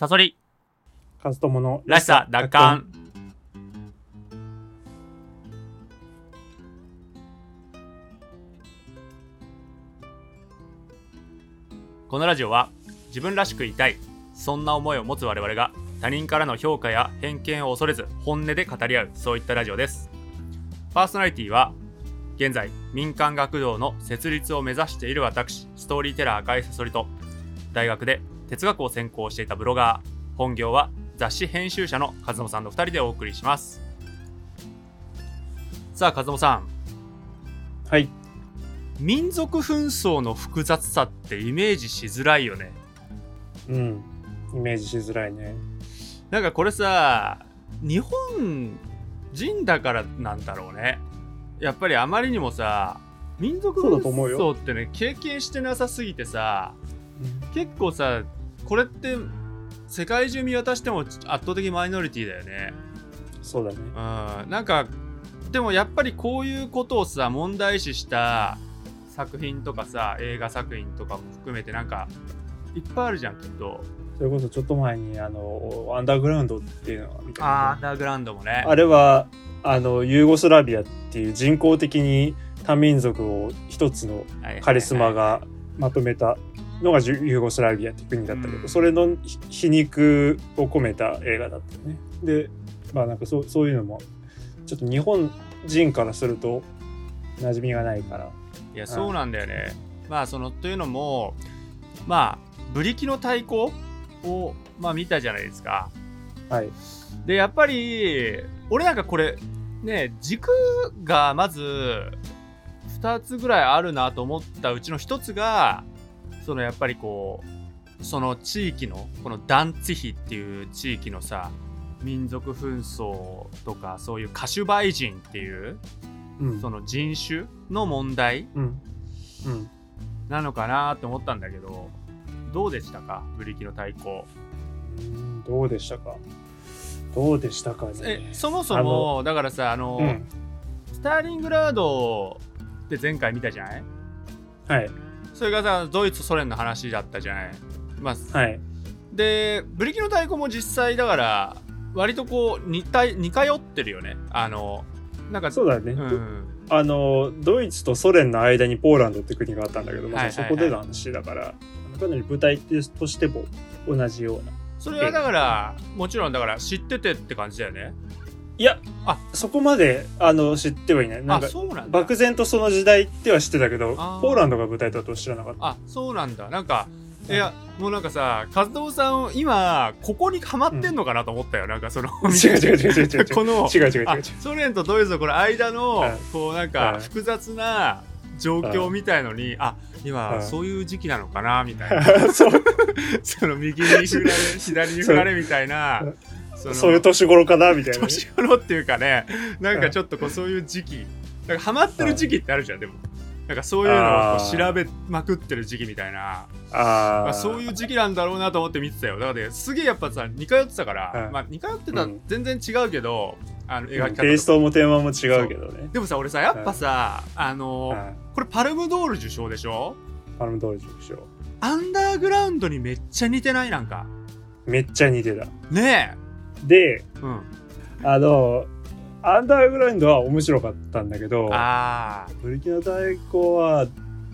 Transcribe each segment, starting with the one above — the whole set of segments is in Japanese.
サソリ。カズトモのらしさ奪還。このラジオは自分らしくいたい。そんな思いを持つ我々が他人からの評価や偏見を恐れず本音で語り合う。そういったラジオです。パーソナリティは現在民間学童の設立を目指している私ストーリーテラー赤井さそりと大学で哲学を専攻していたブロガー本業は雑誌編集者の和野さんの2人でお送りします。さあ和野さん。はい。民族紛争の複雑さってイメージしづらいよね。うん。イメージしづらいね。なんかこれさ日本人だからなんだろうね。やっぱりあまりにもさ民族紛争ってね経験してなさすぎてさ結構さこれって世界中見渡しても圧倒的マイノリティだよね。そうだね。うん。なんかでもやっぱりこういうことをさ問題視した作品とかさ映画作品とかも含めてなんかいっぱいあるじゃんきっと。それこそちょっと前にあのアンダーグラウンドっていうのあーアンダーグラウンドもね。あれはあのユーゴスラビアっていう人工的に多民族を一つのカリスマがまとめたのがジュユーゴスラビアって国だったけど、うん。それのひ皮肉を込めた映画だったよね。でまあなんかそうそういうのもちょっと日本人からすると馴染みがないから。いやそうなんだよね。まあそのというのもまあブリキの太鼓をまあ見たじゃないですか。はい。でやっぱり俺なんかこれね軸がまず2つぐらいあるなと思ったうちの1つがそのやっぱりこうその地域のこのダンツィヒっていう地域のさ民族紛争とかそういうカシュバイ人っていううん。その人種の問題うん。うん。なのかなと思ったんだけどどうでしたか？ブリキの太鼓うんどうでしたか？どうでしたかね？えそもそもだからさあの、うん。スターリングラードって前回見たじゃない？はいそれがさドイツソ連の話だったじゃない、まあ、はい。でブリキの太鼓も実際だから割とこう似た似通ってるよね。あのなんかそうだね、うん。あのドイツとソ連の間にポーランドって国があったんだけど、まあそこでの話だからかなり舞台としても同じような。それはだからもちろんだから知っててって感じだよねいやあそこまであの知ってはいない。なんあかそうなんだ。漠然とその時代っては知ってたけどポーランドが舞台だとは知らなかった。あそうなんだ。なんかいやもうなんかさ和道さん今ここにハマってんのかなと思ったよ、なんかその 違う違う違う違う違う。この違う違う違う。ソ連とドイツのこの間のはい。こうなんはい。か複雑な状況みたいのにあ今はい。そういう時期なのかなみたいな。その右に振られ左に振られみたいなそういう年頃かなみたいな。ね、年頃っていうかねなんかちょっとこうそういう時期。なんかハマってる時期ってあるじゃんでも。なんかそういうのを調べまくってる時期みたいな。あー。まあ、そういう時期なんだろうなと思って見てたよ。だからねすげえやっぱさ似通ってたから、はいまあ似通ってた全然違うけど、あの描き方テイストもテーマも違うけどね。でもさ俺さやっぱさ、あのーはいこれパルムドール受賞でしょ？パルムドール受賞。アンダーグラウンドにめっちゃ似てない？なんか。めっちゃ似てた。ねでえうん。あのアンダーグラウンドは面白かったんだけどブリキの太鼓は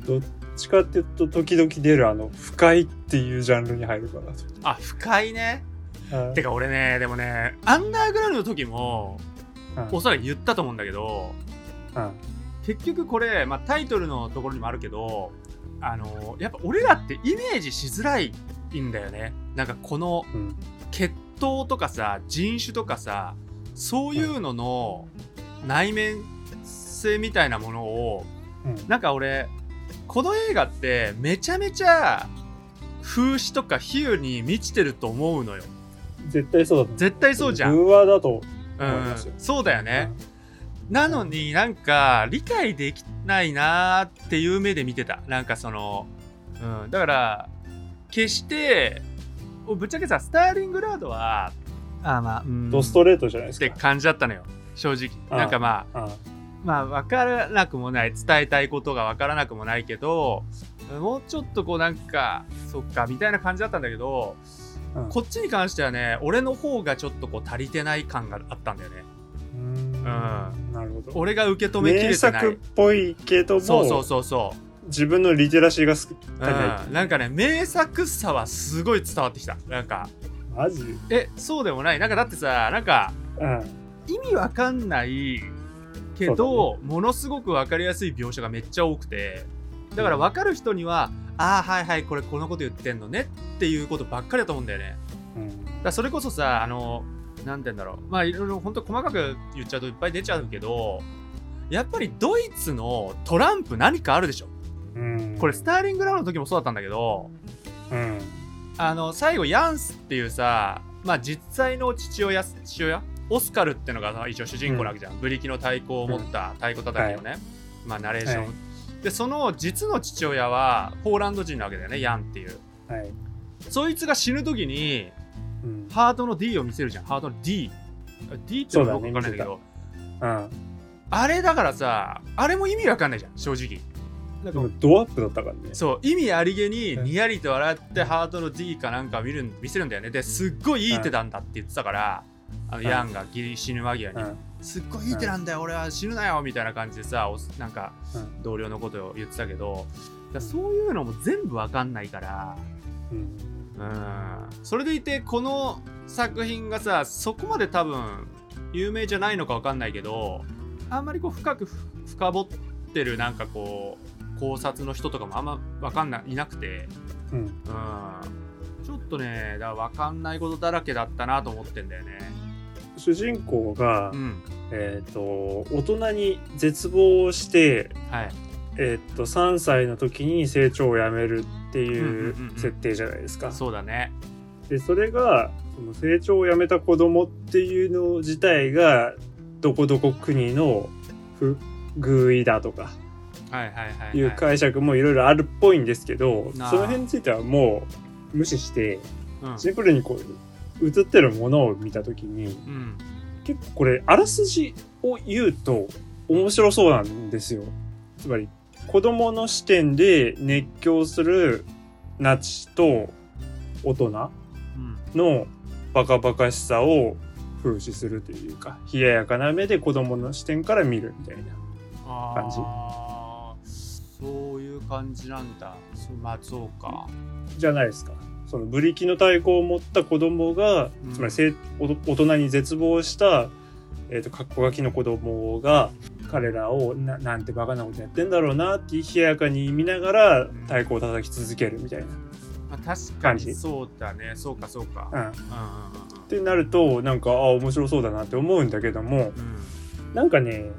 どっちかっていうと時々出るあの不快っていうジャンルに入るかなあ深いね。と。はい。てか俺ねでもねアンダーグラウンドの時もはいおそらく言ったと思うんだけどはい結局これ、まあ、タイトルのところにもあるけどあのやっぱ俺らってイメージしづらいんだよね。なんかこのうん。血統とかさ人種とかさそういうのの内面性みたいなものをうん。なんか俺この映画ってめちゃめちゃ風刺とか比喩に満ちてると思うのよ。絶対そうだ絶対そうじゃん、偶話だとうん。そうだよね、なのになんか理解できないなーっていう目で見てた。なんかその、うん、だから決してぶっちゃけさスターリングラードはあまあ、うん。ドストレートじゃないですか。って感じだったのよ。正直。あなんかまああまあ分からなくもない伝えたいことが分からなくもないけどもうちょっとこうなんかそっかみたいな感じだったんだけどうん。こっちに関してはね俺の方がちょっとこう足りてない感があったんだよね。うーん。なるほど。俺が受け止めき名れてない。作っぽいけどもそうそうそうそう自分のリテラシーが少ない。うん、なんかね名作さはすごい伝わってきた。なんか。マジ？えそうでもない。なんかだってさなんかうん。意味わかんないけど、ものすごくわかりやすい描写がめっちゃ多くてだからわかる人には、ああはいはいこれこのこと言ってんのねっていうことばっかりだと思うんだよね。うん。だそれこそさあのなんて言うんだろう。まあいろいろ本当細かく言っちゃうといっぱい出ちゃうけどやっぱりドイツのトランプ何かあるでしょうん。これスターリングラウンドの時もそうだったんだけどうん。あの最後ヤンスっていうさまあ実際の父親父親？オスカルってのがさ一応主人公なわけじゃん、ブリキの太鼓を持った太鼓叩きのね、まあナレーション、はい。でその実の父親はポーランド人なわけだよねヤンっていう。はい。そいつが死ぬ時にうん。ハートの D を見せるじゃん。ハートの D D ってのはよくわかんないんだけどうんあれだからさあれも意味わかんないじゃん正直なんかドアップだったからね。そう意味ありげにうん。にやりと笑ってハートの D かなんか見るん見せるんだよね。ですっごいいい手なんだって言ってたから、あのうん。ヤンがギリ死ぬ間際に、うん。すっごいいい手なんだよ、俺は死ぬなよみたいな感じでさおなんかうん。同僚のことを言ってたけどだそういうのも全部わかんないからうん。うん。それでいてこの作品がさそこまで多分有名じゃないのかわかんないけどあんまりこう深くふ深掘ってるなんかこう考察の人とかもあんまわかんないいなくて。うん。うん。ちょっとねだからわかんないことだらけだったなと思ってんだよね。主人公が、うん。えっ、と大人に絶望してはい。えっ、と3歳の時に成長をやめるっていんうんうんううん。設定じゃないですか。そうだね。でそれがその成長をやめた子供っていうの自体がどこどこ国の不偶意だとかはいはいはい、はい、いう解釈もいろいろあるっぽいんですけど、その辺についてはもう無視してうん。シンプルにこう映ってるものを見た時にうん。結構これあらすじを言うと面白そうなんですよ。つまり子供の視点で熱狂するナチと大人うん。のバカバカしさを風刺するというか冷ややかな目で子供の視点から見るみたいな感じそういう感じなんだ？そまあそうかじゃないですか。そのブリキの太鼓を持った子供が、うん。つまり大人に絶望した、えー、と格好書きの子供が彼らをななんてバカなことやってんだろうなって冷ややかに見ながらん。太鼓を叩き続けるみたいな。まあ、確かにそうだね。そうかそうか。うん、っうん。うんてなるとなんかあ面白そうだなって思うんだけどもうんうん。なんかね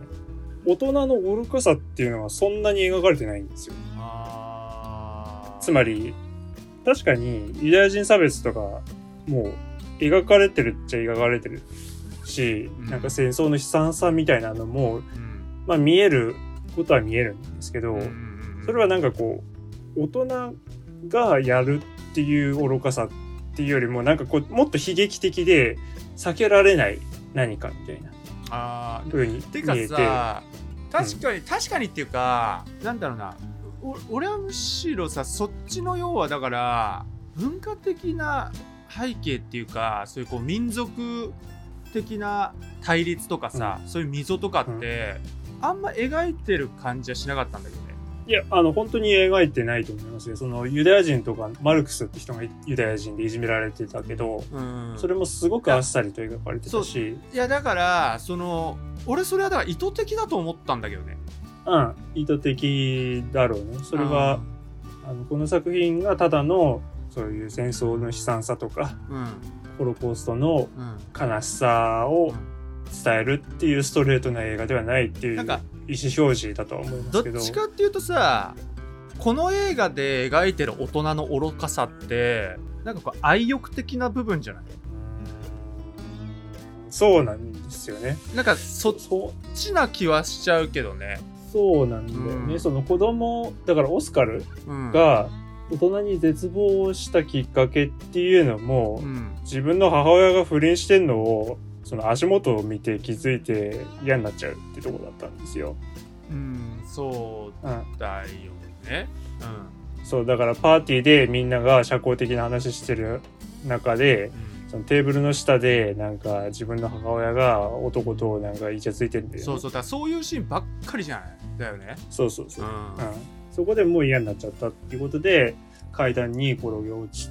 大人の愚かさっていうのはそんなに描かれてないんですよ。つまり確かにユダヤ人差別とかもう描かれてるっちゃ描かれてるし、うん。なんか戦争の悲惨さみたいなのも、うん。まあ、見えることは見えるんですけど、うん。それはなんかこう大人がやるっていう愚かさっていうよりもなんかこうもっと悲劇的で避けられない何かみたいなあー風に見てかえて。さ確かに、確かにっていうかなんだろうなお俺はむしろさそっちの要はだから文化的な背景っていうかそういうこう民族的な対立とかさ、そういう溝とかって、あんま描いてる感じはしなかったんだけどね。いやあの本当に描いてないと思いますよそのユダヤ人とかマルクスって人がユダヤ人でいじめられてたけど、うん、それもすごくあっさりと描かれてたし。いやだからその俺それはだから意図的だと思ったんだけどね。うん意図的だろうね。それは、あのこの作品がただのそういう戦争の悲惨さとかうん。ホロコーストのうん。悲しさを伝えるっていうストレートな映画ではないっていう。なんか表示だとは思いまどっすけど。ちかっていうとさこの映画で描いてる大人の愚かさってなんかこう愛欲的な部分じゃない？そうなんですよね。なんかそっちな気はしちゃうけどね。そうなんだよね、うん。その子供だからオスカルうん、が大人に絶望したきっかけっていうのも、うん、自分の母親が不倫してんのをその足元を見て気づいて嫌になっちゃうってとこだったんですよ。うん、そううん、だよね。そうだからパーティーでみんなが社交的な話してる中でうん。そのテーブルの下でなんか自分の母親が男となんかイチャついてるんだよ、ね、そうそうだそういうシーンばっかりじゃない？だよね。そうそうそう。う、ん。うん、そこでもう嫌になっちゃったっていうことで階段に転げ落ち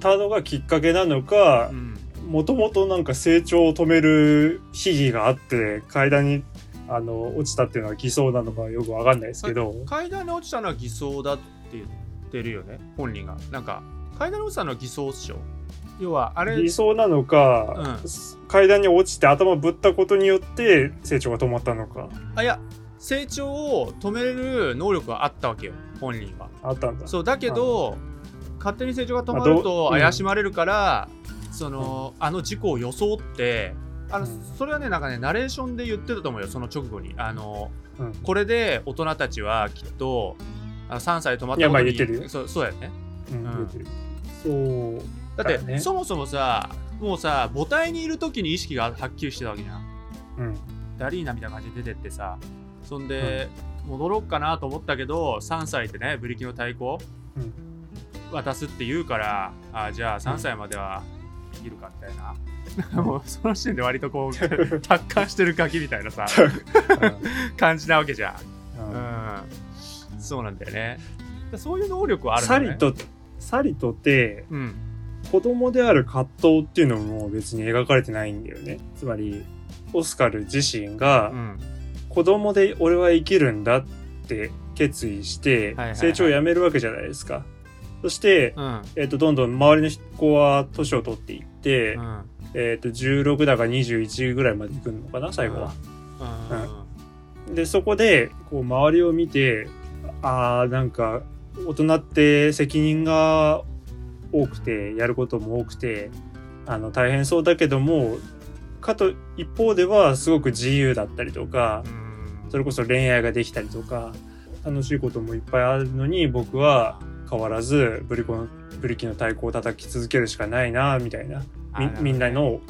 たのがきっかけなのかう、んもともとなんか成長を止める秘技があって階段にあの落ちたっていうのは偽装なのかよくわかんないですけど、階段に落ちたのは偽装だって言ってるよね。本人が。なんか階段に落ちたのは偽装っしょ。要はあれ偽装なのか、う階段に落ちて頭ぶったことによって成長が止まったのか。あいや成長を止める能力はあったわけよ本人は。あったんだ。そうだけど勝手に成長が止まるとうん。怪しまれるから、そのあの事故を装ってあの、うん。それはねなんかねナレーションで言ってたと思うよその直後に。あのうん。これで大人たちはきっとあの3歳で止まったことにまあ言ってるよ。そうそうやね。うんそう。だってね。そもそもさもうさ母体にいる時に意識がはっきりしてたわけじゃん。うん。ダリーナみたいな感じで出てってさそんで、戻ろうかなと思ったけど3歳でねブリキの太鼓うん。渡すって言うからあじゃあ3歳までは生きるかみたいな、もうその時点で割とこう 達観してるガキみたいなさ 感じなわけじゃん、うん。うん、そうなんだよね。そういう能力はあるんだね。サリとサリとってうん。子供である葛藤っていうのも別に描かれてないんだよね。つまりオスカル自身がうん。子供で俺は生きるんだって決意して成長をやめるわけじゃないですか。そして、うん。えっとどんどん周りの子は年を取っていうん。えっと16だか21ぐらいまで行くのかな最後は。でそこでこう周りを見てあーなんか大人って責任が多くてやることも多くてあの大変そうだけどもかと一方ではすごく自由だったりとかうん。それこそ恋愛ができたりとか楽しいこともいっぱいあるのに僕は変わらずブリコのブリキの太鼓を叩き続けるしかないなみたいな。みみんなの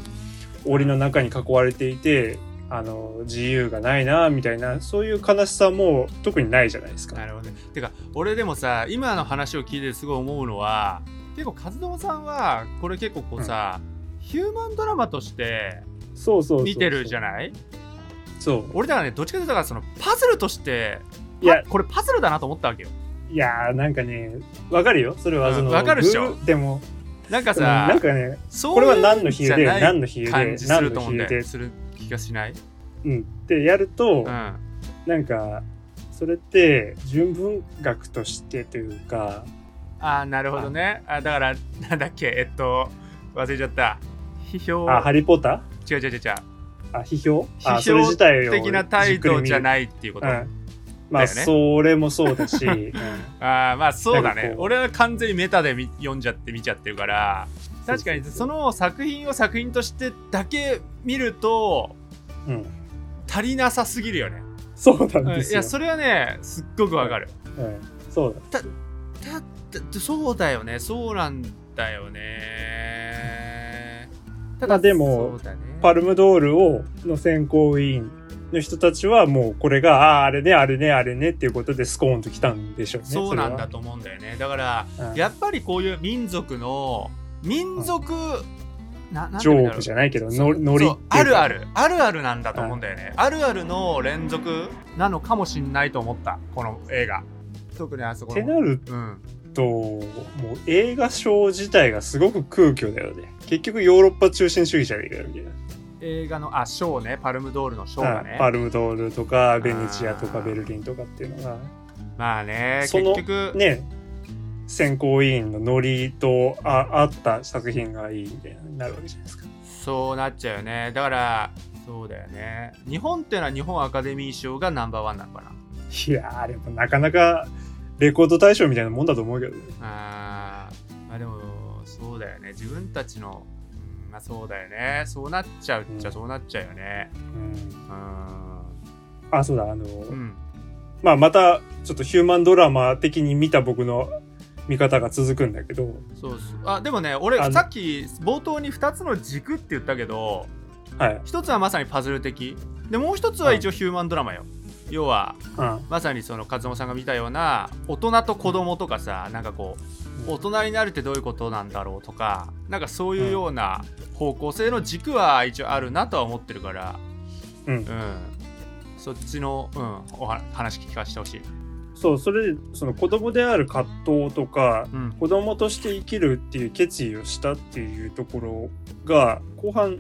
檻の中に囲われていてあの自由がないなみたいな。そういう悲しさも特にないじゃないですか。なるほどね。てか俺でもさ今の話を聞いてすごい思うのは結構和友さんはこれ結構こうさ、ヒューマンドラマとして見てるじゃない？そう。俺だからねどっちかというとそのパズルとしていや。これパズルだなと思ったわけよ。いやーなんかねわかるよ。それはうんその、わかるっしょ。グーでも。なんかでもなさんかねそうこれは何の比喩で何の比喩で何の比喩で。する気がしない、うん。ってやると、うん、なんかそれって純文学としてというかああなるほどね。あだからなんだっけえっと忘れちゃった。批評。あハリー・ポッタ？違う違う違う違う。ーあ批評？あ批それ自体を評的な態度じゃい、ないっていうこと、うん、まあ、それもそうだし、うん。ああまあそうだね。俺は完全にメタで見読んじゃって見ちゃってるから確かにその作品を作品としてだけ見るとうん、足りなさすぎるよね、そうなんうんですよ、いやそれはねすっごくわかる、うん、そうだだだそうだよねそうなんだよねたまあでもねパルムドールをの選考委員の人たちはもうこれがああれねあれねあれねっていうことでスコーンときたんでしょうねそうなんだと、と思うんだよね。だからうん。やっぱりこういう民族の民族、ななんてジョークじゃないけどノリあるある。あるあるなんだと思うんだよね、あるあるの連続なのかもしんないと思ったこの映画。特にあそこの。ってなるうんともう映画賞自体がすごく空虚だよね。結局ヨーロッパ中心主義じゃねえかよみたいな映画のあショーね。パルムドールのショーがね。うんパルムドールとかベネチアとかベルリンとかっていうのが。まあねその結局、ね選考委員のノリとああった作品がいいみたいになるわけじゃないですか。そうなっちゃうよね。だからそうだよね。日本ってのは日本アカデミー賞がナンバーワンなのかな。いやーでもなかなかレコード大賞みたいなもんだと思うけどね。あー。まあでもそうだよね。自分たちの、あそうだよね。そうなっちゃうっちゃうん。そうなっちゃうよね。うん、うん。あそうだあの、うん。まあまたちょっとヒューマンドラマ的に見た僕の見方が続くんだけど、そうそう。あでもね俺あの。さっき冒頭に2つの軸って言ったけどはい、1つはまさにパズル的。でもう1つは一応ヒューマンドラマよ。要はうん、まさにその和夫さんが見たような大人と子供とかさなんかこう大人になるってどういうことなんだろうとかなんかそういうような方向性の軸は一応あるなとは思ってるから、うん。うん、そっちの、うん、おは話聞かせてほしい。そうそれでその子供である葛藤とかうん。子供として生きるっていう決意をしたっていうところが後半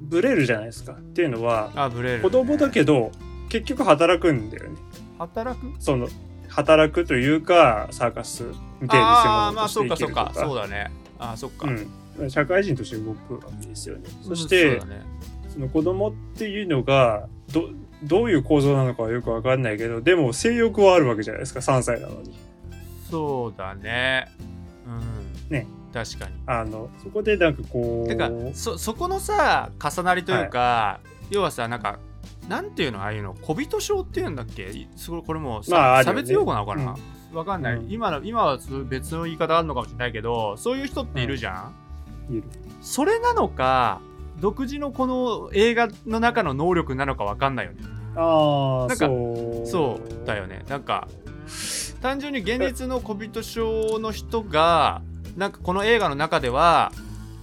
ブレるじゃないですか。っていうのはあブレる、ね、子供だけど結局働くんだよね。働く？その働くというかサーカスみたいああまあそうかそうか。そうだね。あーそっか、うん、社会人として動くわけですよね。うんそして、ね。その子供っていうのがどどういう構造なのかはよくわかんないけどでも性欲はあるわけじゃないですか。3歳なのに。そうだね。うん。ね。確かに。あのそこでなんかこうてかそそこのさ重なりというか、要はさなんかなんていうのああいうの小人症っていうんだっけ？いそれこれもさ、まあ差別用語なのかな、わかんない、うん。今の今は別の言い方あるのかもしれないけどそういう人っているじゃん、いる。それなのか独自のこの映画の中の能力なのかわかんないよね。ああなんかそう。そうだよね。なんか単純に現実の小人症の人がなんかこの映画の中では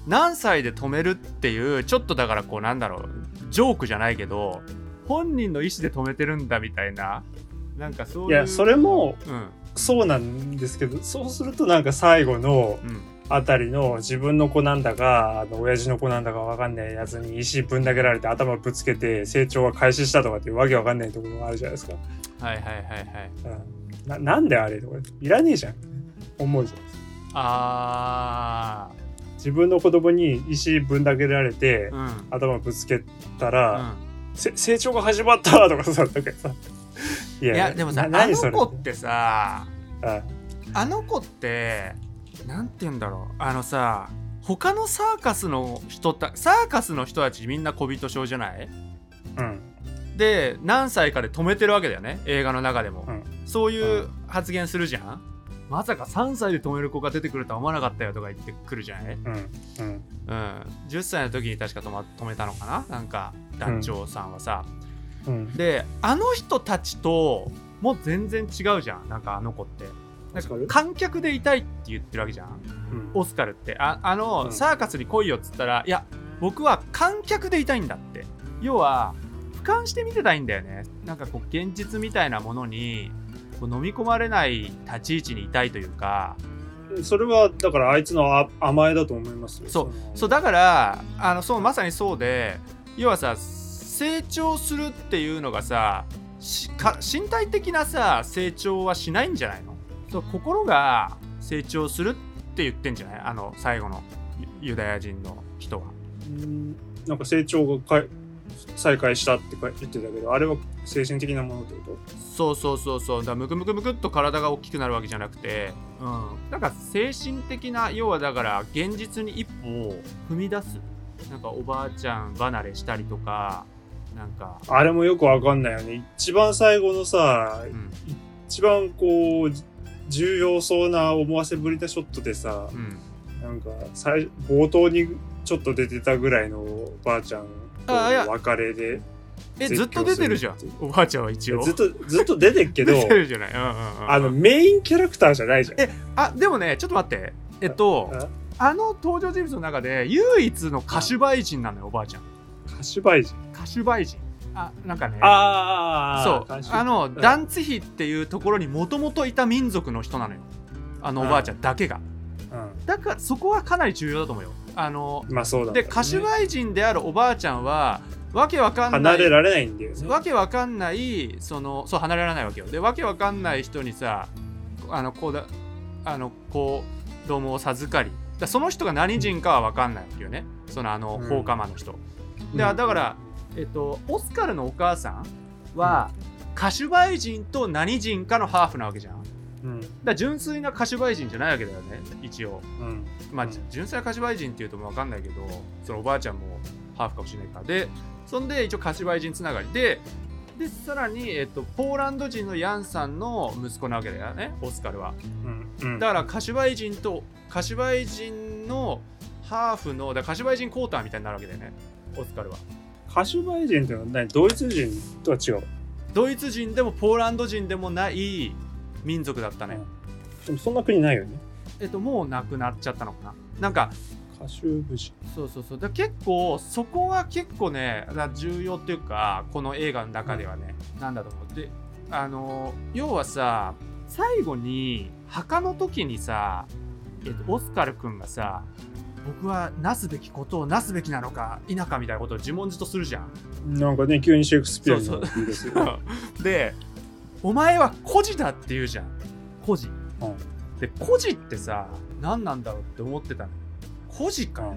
何歳で止めるっていうちょっとだからこうなんだろうジョークじゃないけど本人の意思で止めてるんだみたいな。なんかそういう。いやそれもうん。そうなんですけどそうするとなんか最後のうん。あたりの自分の子なんだかあの親父の子なんだかわかんないやつに石ぶん投げられて頭ぶつけて成長が開始したとかっていうわけわかんないところがあるじゃないですか。はいはいはいはいうん、ななんであれとかいらねえじゃん。思うじゃん。あ自分の子供に石ぶん投げられて、ーうん。頭ぶつけたうら、成長が始まったとかさなんかさ。いいやでもさなあの子ってさあ。あの子ってなんて言うんだろう。あのさ他のサーカスの人たサーカスの人たちみんな小人症じゃない？うん。で何歳かで止めてるわけだよね映画の中でも、うん。そういう発言するじゃん？まさか3歳で止める子が出てくるとは思わなかったよとか言ってくるじゃない？うん。うん。うん。10歳の時に確か止,、ま、止めたのかな？なんか団長さんはさ、うん。であの人たちともう全然違うじゃん。なんかあの子って。なんか観客でいたいって言ってるわけじゃん。うん。オスカルって。ああの、うん。サーカスに来いよっつったらいや僕は観客でいたいんだって。要は俯瞰して見てたいんだよね。なんかこう現実みたいなものにこう飲み込まれない立ち位置にいたいというか。それはだからあいつのあ甘えだと思いますよ。そう。の。そうだからあのそうまさにそうで要はさ成長するっていうのがさしか身体的なさ成長はしないんじゃないの？そう心が成長するって言ってんじゃない？あの最後のユユダヤ人の人は。うんなんか成長がかい再開したってか言ってたけどあれは精神的なものってこそうそうそうそう。だムクムクムクっと体が大きくなるわけじゃなくてうん。なんか精神的な要はだから現実に一歩を踏み出すなんかおばあちゃん離れしたりとかなんか、とあれもよくわかんないよね。一番最後のさうん。一番こう重要そうな思わせぶりなショットでさうん、なんか最冒頭にちょっと出てたぐらいのおばあちゃんと別れでえずっと出てるじゃんおばあちゃんは一応。ずっとずっと出てっけど 出てるじゃない、うんうんうん、あのメインキャラクターじゃないじゃん。えあでもねちょっと待って。えっとああの登場人物の中で唯一の歌手売人なのよおばあちゃん。歌手売人？歌手売人。あなんかね。あそう。あの、ん。ダンツヒっていうところにもともといた民族の人なのよ。あのおばあちゃんだけが、うだからそこはかなり重要だと思うよ。あのんまあそうだ、で歌手売人であるおばあちゃんはわけわかんない離れられないんだよね。わけわかんないそのそう離れられないわけよ。でわけわかんない人にさあの子だあの子供を授かりだその人が何人かはわかんないわけよね。そのあのうん。放火魔の人、うん。でだから、えっと、オスカルのお母さんは、歌手売人と何人かのハーフなわけじゃん。うん。ら純粋な歌手売人じゃないわけだよね。一応。うん。まあ、うん。純粋な歌手売人っていうと分かんないけどそのおばあちゃんもハーフかもしれないから。でそんで一応歌手売人つながり。ででさらに、えっと、ポーランド人のヤンさんの息子なわけだよねオスカルは。うんうん。だから歌手売人と歌手売人のハーフのだから歌手売人クォーターみたいになるわけだよねオスカルは。歌手売人ってのは何？ドイツ人とは違う？ドイツ人でもポーランド人でもない民族だったね、でもそんな国ないよね。えっともう亡くなっちゃったのかな。なんか歌集武士そうそうそうだ結構そこは結構ね重要っていうかこの映画の中ではね、なんだと思うであの要はさ最後に墓の時にさ、えっと、オスカル君がさ僕はなすべきことをなすべきなのか否かみたいなことを自問自答するじゃん。なんかね急にシェイクスピアのいいですよでお前は孤児だって言うじゃん孤児。うんで孤児ってさ何なんだろうって思ってたの孤児か、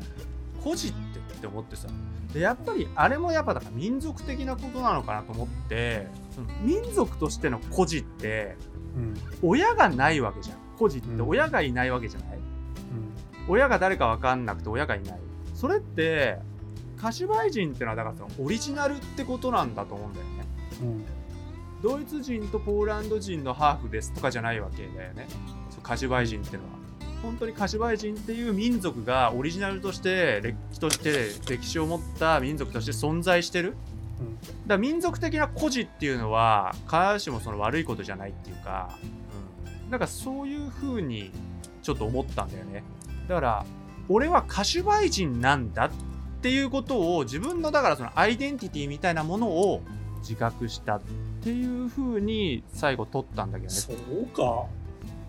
孤児ってって思ってさ。でやっぱりあれもやっぱだから民族的なことなのかなと思って民族としての孤児ってうん。親がないわけじゃん。孤児ってうん。親がいないわけじゃない、親が誰か分かんなくて親がいない。それって歌手売人ってのはだからそのオリジナルってことなんだと思うんだよね。うん。うんドイツ人とポーランド人のハーフですとかじゃないわけだよね。カジュバイ人ってのは本当にカジュバイ人っていう民族がオリジナルとして歴史として歴史を持った民族として存在してる。うん。だから民族的な孤児っていうのは必ずしもその悪いことじゃないっていうか、うん、なんかそういう風にちょっと思ったんだよね。だから俺はカシュバイ人なんだっていうことを自分のだからそのアイデンティティみたいなものを自覚したっていう風に最後撮ったんだけどね。そうか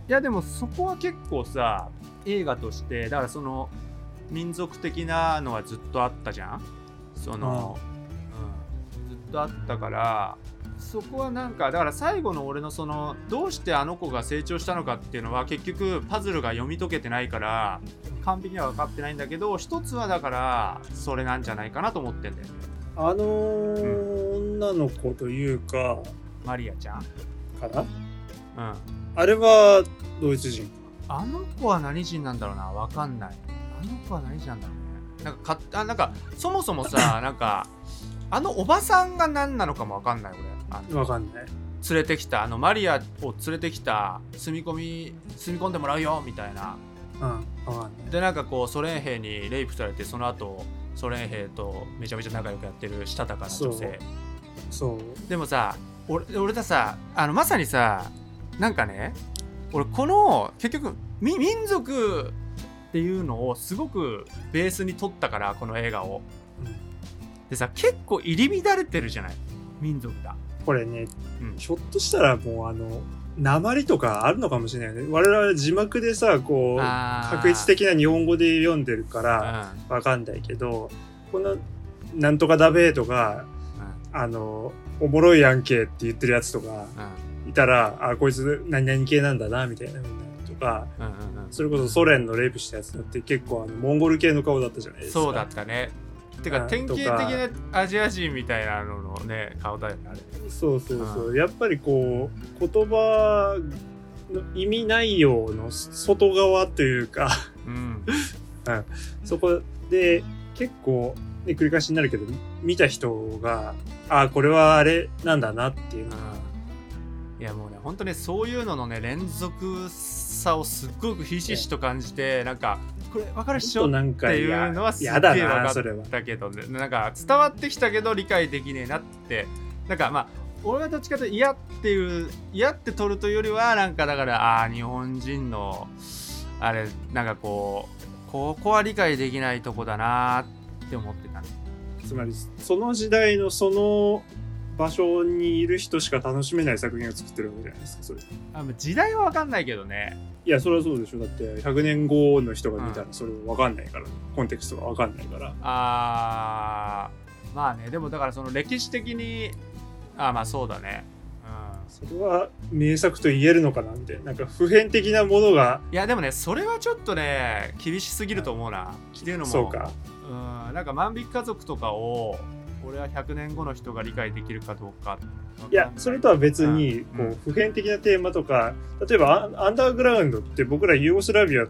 いやでもそこは結構さ映画としてだからその民族的なのはずっとあったじゃん？その、うん、ずっとあったからそこはなんかだから最後の俺のそのどうしてあの子が成長したのかっていうのは結局パズルが読み解けてないから完璧には分かってないんだけど一つはだからそれなんじゃないかなと思ってんだよね。あのー女の子というかマリアちゃん。かな？うんあれはドイツ人？あの子は何人なんだろうなわかんない。あの子は何人なんだろうね。なんかかあなんかそもそもさ なんかあのおばさんが何なのかもわかんない俺わかんない。連れてきたあのマリアを連れてきた住み込み住み込んでもらうよみたいな。うんでなんかこうソ連兵にレイプされてその後ソ連兵とめちゃめちゃ仲良くやってるしたたかな女性。そう。でもさ俺俺ださあのまさにさなんかね俺この結局み民族っていうのをすごくベースに取ったからこの映画を。うん。でさ結構入り乱れてるじゃない民族が。これね、うん。ひょっとしたらもうあの鉛とかあるのかもしれないよね。我々は字幕でさこう確率的な日本語で読んでるかうん。らわかんないけどこの「なんとかだべ」とかうん。あの「おもろいやんけ」って言ってるやつとかたらあこいつ何々系なんだなみたいなとかうんうんうん。それこそソ連のレイプしたやつだって結構あのモンゴル系の顔だったじゃないですか。そうだったね。てかあ典型的とか。なアジア人みたいなののね顔だよねあれ。そうそうそう。やっぱりこう言葉の意味内容の外側というか うん。そこで結構、ね、繰り返しになるけど見た人があこれはあれなんだなっていうのがいやもうね本当ねそういうののね連続さをすっごくひしひしと感じてなんかこれ分かるっしょ？っていやうのはすっげえやだ分かっなそれは。たけどねなんか伝わってきたけど理解できねえなって。なんかまあ俺はどっちかというと嫌っていう嫌って取るというよりはなんかだからああー日本人のあれなんかこうここは理解できないとこだなって思ってたね。つまりその時代のその場所にいる人しか楽しめない作品を作ってるわけじゃないですかそれ。あ時代は分かんないけどね。いやそれはそうでしょ。だって100年後の人が見たうらそれ分かんないから、コンテクストが分かんないから。あーまあねでもだからその歴史的にあーまあそうだね。うん。それは名作と言えるのかなみたいな。なんか普遍的なものがいやでもねそれはちょっとね厳しすぎると思うな。っていうのも。そうか。うん。なんか万引き家族とかを俺は100年後の人が理解できるかどうか。いやそれとは別にうん。こう普遍的なテーマとか例えばアンダーグラウンドって僕らユーゴスラビア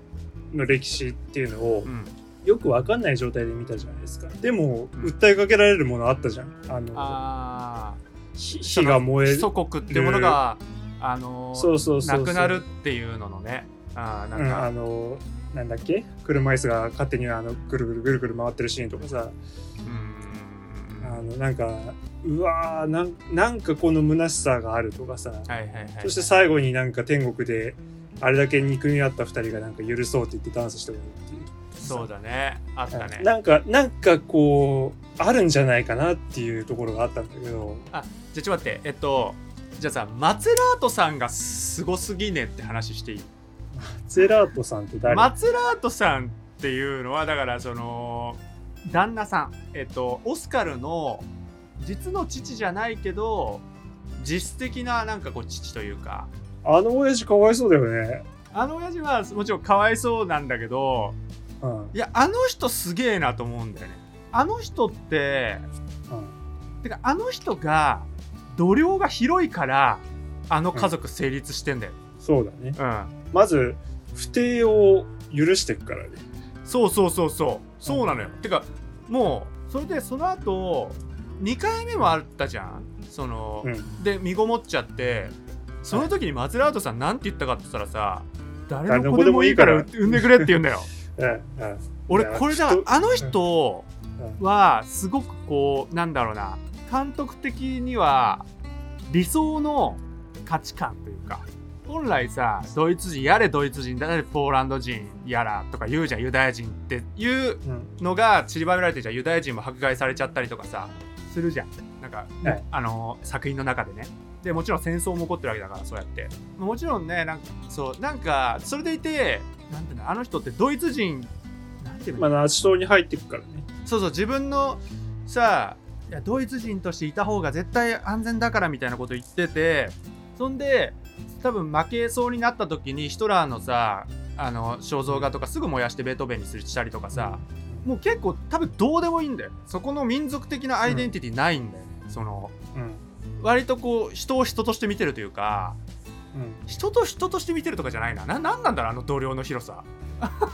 の歴史っていうのをうん。よく分かんない状態で見たじゃないですか。でもうん。訴えかけられるものあったじゃん。あのあ火火が燃える。祖国ってものがあのーそうそうそう。なくなるっていうののね。あーなんうん、か、あのなんだっけ？車椅子が勝手にあのぐるぐるぐるぐる回ってるシーンとかさ。うんあのなんかうわーなんなんかこの虚しさがあるとかさ。はいはいはいはい。そして最後になんか天国であれだけ憎み合った二人がなんか許そうって言ってダンスしてもらうっていう。そうだね。あったね。なんか、なんかこう、あるんじゃないかなっていうところがあったんだけど、じゃあちょっと待ってえっとじゃあさマツラートさんがすごすぎねって話していい？ゼラートさんって誰、マツラートさんっていうのはだからその旦那さんえっとオスカルの実の父じゃないけど実質的ななんかこう父というかあの親父かわいそうだよね。あの親父はもちろんかわいそうなんだけどうん。いやあの人すげえなと思うんだよねあの人ってうん。てかあの人が度量が広いからあの家族成立してんだよ、そうだね。うんまず、不定を許してくからね。そうそうそうそう。そうなのよ、てかもうそれでその後2回目もあったじゃん。その、うん。で身ごもっちゃってその時にマツラートさんなんて言ったかって言ったらさ誰誰の子でもいいから。ら産んでくれって言うんだよ。俺これだ人あの人うん。はすごくこうなんだろうな。監督的には理想の価値観というか本来さドイツ人やれドイツ人だ。れポーランド人やらとか言うじゃんユダヤ人って。いううん。のが散りばめられてるじゃん。ユダヤ人も迫害されちゃったりとかさするじゃん。なんか、はい。あの作品の中でね。でもちろん戦争も起こってるわけだからそうやって。もちろんねなんかそうなんかそれでいてなんていうのあの人ってドイツ人なんていうの？まあ、ナチ党に入ってくからね。そうそう自分のさいやドイツ人としていた方が絶対安全だからみたいなこと言っててそんで多分負けそうになった時にヒトラーのさあの肖像画とかすぐ燃やしてベートーベンにしたりとかさ、もう結構多分どうでもいいんだよ。そこの民族的なアイデンティティないんだよ。ね、そのうん。割とこう人を人として見てるというかうん。人と人として見てるとかじゃないな。ななんなんだろうあの度量の広さ。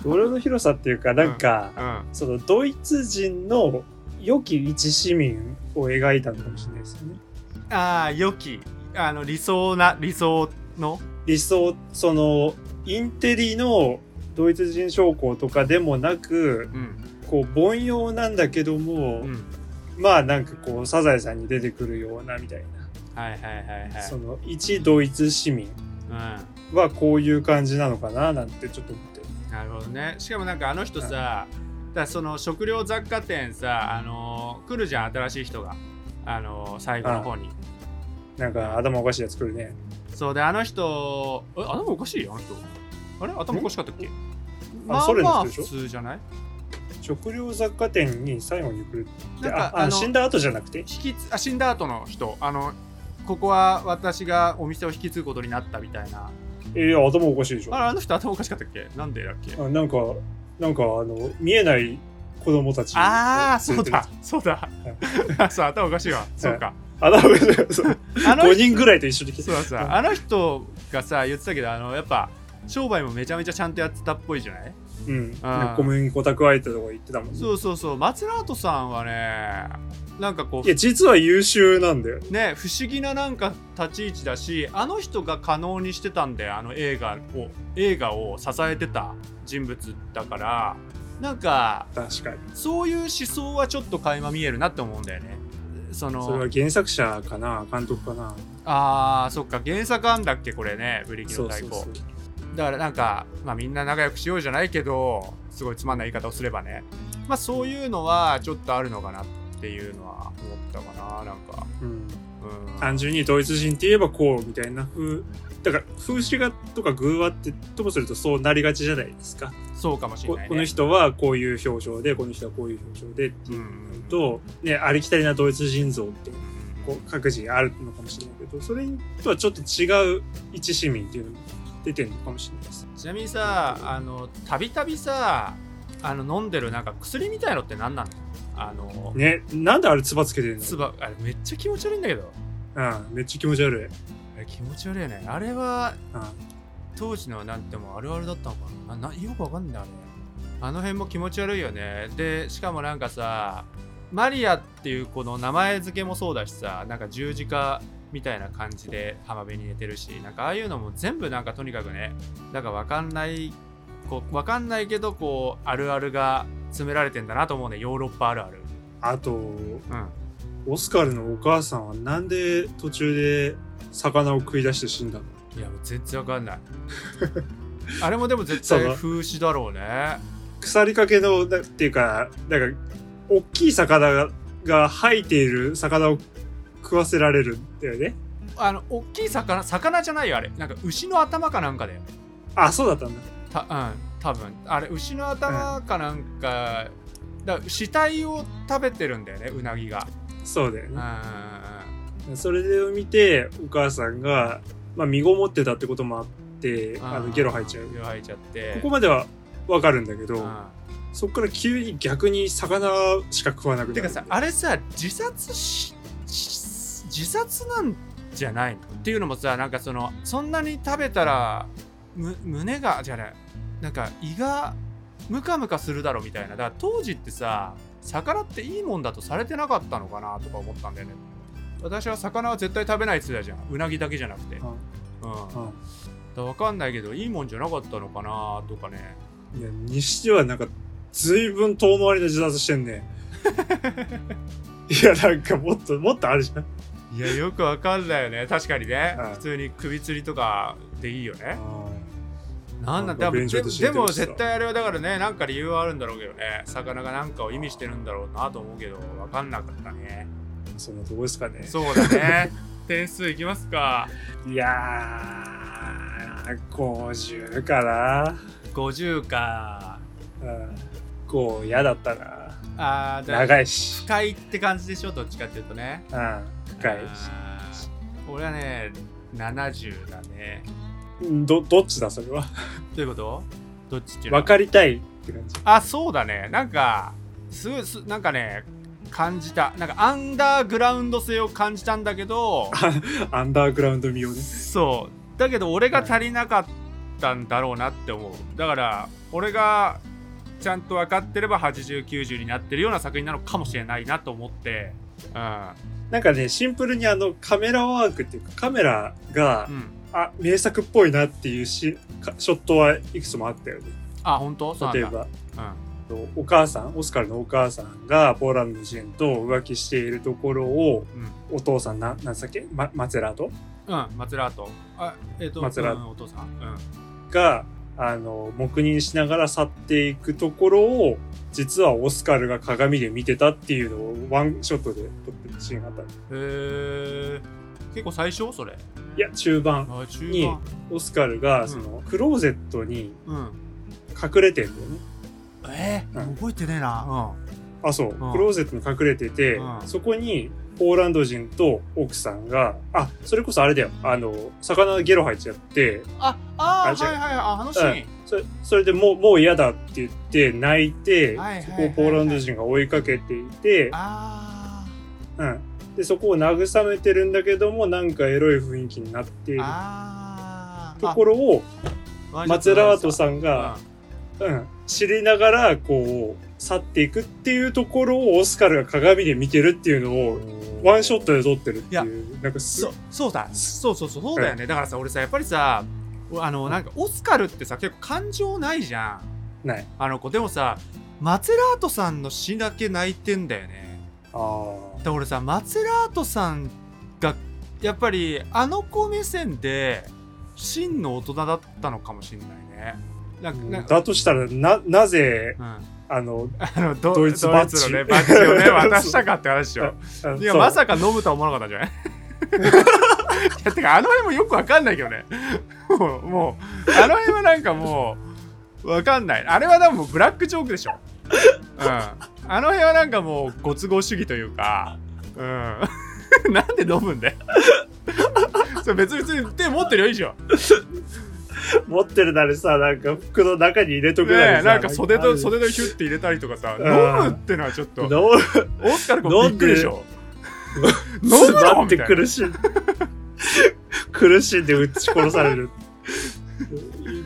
度量の広さっていうか、なんか、うん。そのドイツ人の良き一市民を描いたのかもしれないですよね。ああ良きあの理想な理想の？理想、その、インテリのドイツ人将校とかでもなく、うん。こう、凡庸なんだけども、うん。まあなんかこう、サザエさんに出てくるようなみたいな。はいはいはいはい。その、一ドイツ市民うん。はこういう感じなのかななんてちょっと思って。なるほどね。しかもなんかあの人さ、だその食料雑貨店さあのー来るじゃん新しい人が。あのー最後の方になんか頭おかしいやつ来るね。そうであの人え頭おかしい？あの人。あれ？頭おかしかったっけ？まああソ連のまあ人でしょ？普通じゃない？食料雑貨店に最後に来るって。なんかあのああ死んだ後じゃなくて？引きつあ死んだ後の人。あのここは私がお店を引き継ぐことになったみたいな。えいや、頭おかしいでしょ。あれあの人頭おかしかったっけ？なんでだっけ？あなんか、なんかあの、見えない子供たち。ああそうだそうだ。そう 頭おかしいわ。そうかあの5人ぐらいと一緒に来て。あの人がさ言ってたけどあのやっぱ商売もめちゃめちゃちゃんとやってたっぽいじゃない？うん。小麦粉蓄えてたとか言ってたもんね。そうそうそう。松ラートさんはねなんかこいや、実は優秀なんだよ。うね不思議ななんか立ち位置だしあの人が可能にしてたんだよあの映画を。映画を支えてた人物だから。なんか確かに。そういう思想はちょっと垣間見えるなって思うんだよねそのそれは原作者かな？監督かな？あーそっか。原作あんだっけこれね。ブリキの太鼓。だからなんか、まあ、みんな仲良くしようじゃないけどすごいつまんない言い方をすればね。まあそういうのはちょっとあるのかなっていうのは思ったかななんか。うん。うん。単純にドイツ人って言えばこうみたいな風だから風刺画とか偶話ってともするとそうなりがちじゃないですか、そうかもしれないね。ここの人はこういう表情でこの人はこういう表情でってうんいううん。と、ね、ありきたりなドイツ人像ってこう各自あるのかもしれないけどそれとはちょっと違う一市民っていうのも出てるのかもしれないです。ちなみにさあのたびたびさあの飲んでるなんか薬みたいのって何なのあのねなんであれつばつけてるの？つばあれめっちゃ気持ち悪いんだけど。うんめっちゃ気持ち悪い、気持ち悪いよね。あれは当時のなんてもあるあるだったのかな？ななよくわかんないあれあの辺も気持ち悪いよね。でしかもなんかさマリアっていうこの名前付けもそうだしさなんか十字架みたいな感じで浜辺に寝てるしなんかああいうのも全部なんかとにかくねなんかわかんないこうわかんないけどこうあるあるが詰められてんだなと思うね。ヨーロッパあるある。あとうん。オスカルのお母さんはなんで途中で魚を食い出して死んだの？いやもう全然わかんない。あれもでも絶対風刺だろうね。腐りかけの、なっていうか、なんか、大きい魚がが吐いている魚を食わせられるんだよね。あの大きい魚魚じゃないよあれ。なんか牛の頭かなんかだよ。あ、そうだったんだ。たうん多分。あれ牛の頭かなんか、だから死体を食べてるんだよねうなぎが。そうだようん。ね。それを見て、お母さんが、まあ、身ごもってたってこともあって、あの、ゲロ吐いちゃう。ゲロ吐いちゃって。ここまではわかるんだけど、うん。そっから急に逆に魚しか食わなくなる。てかさあれさ自殺しし自殺なんじゃないの？っていうのもさなんかそのそんなに食べたらむ胸がじゃないなんか胃がムカムカするだろみたいな。だから当時ってさ魚っていいもんだとされてなかったのかなとか思ったんだよね。私は魚は絶対食べないって言ってたじゃん。うなぎだけじゃなくて。うん。うん。だ分かんないけどいいもんじゃなかったのかなとかね。いや、にしてはなんか、随分遠回りな自殺してんね。いや、なんかもっと、もっとあるじゃん。いやよくわかんないよね。確かにね。うん。普通に首吊りとかでいいよね。なんなんなんかだでもでも絶対あれはだからねなんか理由はあるんだろうけどね魚がなんかを意味してるんだろうなと思うけどわかんなかったねそんなとこですかね。そうだね 点数いきますかいやー、50かな。50かうん。こう、嫌だったな。あ長いし。深いって感じでしょ？どっちかっていうとねうん。深いあー俺はね70だねし。ど、どっちだ、それは？どういうこと？どっちっていうの？分かりたいって感じ。あそうだね。なんかすごいすなんかね感じた。なんかアンダーグラウンド性を感じたんだけどアンダーグラウンド味をね。そう。だけど俺が足りなかったんだろうなって思う。だから俺がちゃんと分かってれば8090になってるような作品なのかもしれないなと思って。うん。なんかね、シンプルにあの、カメラワークっていうか、カメラが、うんあ、名作っぽいなっていうしかショットはいくつもあったよね。あ本当？例えば、うんお母さん、オスカルのお母さんがポーランド人と浮気しているところを、うんお父さんな、なんつっけ、ま、マツェラート？うん、マツラート。あ、えっ、と、マツラーうんお父さん。うん。が、あの、黙認しながら去っていくところを、実はオスカルが鏡で見てたっていうのをワンショットで撮ってるシーンがあった。へえ。結構最初それ？いや、中盤、に盤。オスカルが、その、クローゼットにうん。隠れてんだよね。え？ーうん覚えてねえな。あ、そう、うんクローゼットに隠れてて、うんそこに、ポーランド人と奥さんが、あ、それこそあれだよ、あの、魚がゲロ入っちゃって、うん。あ、あー、あはいはいはい。ああのシーン。それそれでもう、もう嫌だって言って泣いて、はいはいはいはいそこをポーランド人が追いかけていて、あうん。で、そこを慰めてるんだけども、なんかエロい雰囲気になっていー。る。ところを、あマツェラートさんうが、うん、知りながら、こう、去っていくっていうところをオスカルが鏡で見てるっていうのを、んワンショットで撮ってるっていう、なんかすそう、そうだ。そうそうそう。そうだよね。だからさ、俺さ、やっぱりさ、あの、なんか、オスカルってさ、結構感情ないじゃん。ない。あの子。でもさ、マツェラートさんの詩だけ泣いてんだよね。ああ。だから俺さマツェラートさんがやっぱりあの子目線で真の大人だったのかもしれないね。なんかだとしたら、な、なぜ、うん、あの、あのドドイツバッジドイツのねバッジ？をね 渡したかって話よ。いやまさか飲むとは思わなかったんじゃない？いやてかあの辺もよくわかんないけどね。もうもうあの辺はなんかもうわかんない。あれはでもブラックジョークでしょ。うん。あの辺はなんかもうご都合主義というか、うん。なんで飲むんだよ。それ別に手持ってるよいいじゃん。持ってるならさ、なんか服の中に入れとくなりさねえなんか袖とあ袖とヒュッて入れたりとかさ、うん飲むってのはちょっと、のオスカル君びっくりでしょ。飲 む詰まって苦しん苦しんで撃ち殺される。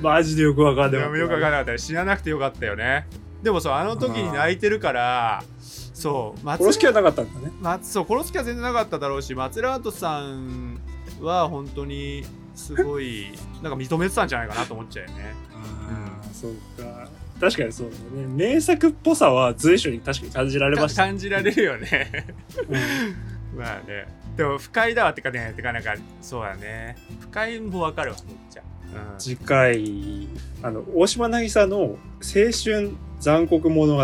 マジでよくわかんない。よくわかんなかった知らなくてよかったよねでもそうあの時に泣いてるからそう松殺す気はなかったんだね。まそう殺す気は全然なかっただろうしマツラートさんは本当にすごい なんか認めてたんじゃないかなと思っちゃうよね。ああ、そうか。確かにそうだね。名作っぽさは随所に確かに感じられました。感じられるよね。うん。まあね。でも不快だわってかねてかなんかそうだね。不快もわかるわめっちゃ、うん、次回、あの、大島渚の青春残酷物語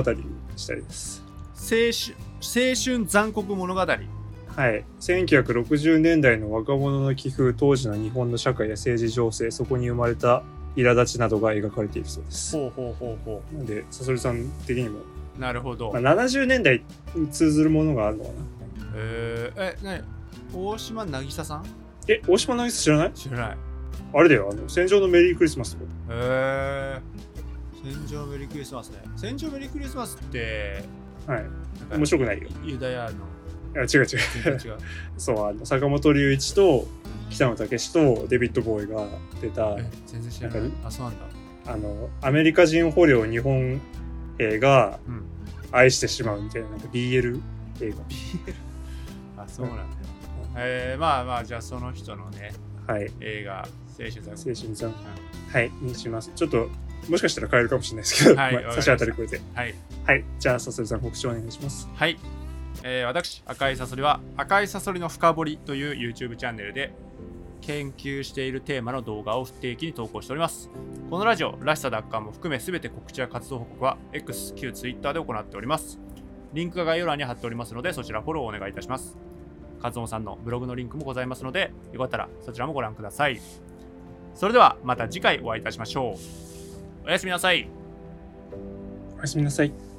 したいです。青春青春残酷物語。はい。1960年代の若者の寄付、当時の日本の社会や政治情勢、そこに生まれた苛立ちなどが描かれているそうです。ほうほうほうほなので、さそりさん的にも、うなるほど、まあ、70年代に通ずるものがあるのかな。えー、え何？大島渚さん？え、大島渚知らない？知らないあれだよ、あの、戦場のメリークリスマスとか。へえ戦場メリークリスマスね戦場メリークリスマスってはい。面白くないよ。ユダヤのいや、違う違う。違う そう、あの、坂本龍一と、北野武とデビッド・ボーイが出た、え全然知らないあそうなんだあの、アメリカ人捕虜日本兵がうん愛してしまうみたいな、なんか BL 映 あそうなんだえー、まあまあじゃあその人のね画。はい。映画青春残青酷春さん。はい、にします。ちょっと、もしかしたら変えるかもしれないですけど、はいまあ差し当たりこれで。はいはい。じゃあ、さそりさん、告知お願いします。はい、えー私赤いサソリは赤いサソリの深掘りという YouTube チャンネルで研究しているテーマの動画を不定期に投稿しておりますこのラジオらしさ奪還も含め全て告知や活動報告は X 旧 Twitter で行っておりますリンクが概要欄に貼っておりますのでそちらフォローをお願いいたしますカズオンさんのブログのリンクもございますのでよかったらそちらもご覧くださいそれではまた次回お会いいたしましょうおやすみなさいおやすみなさい。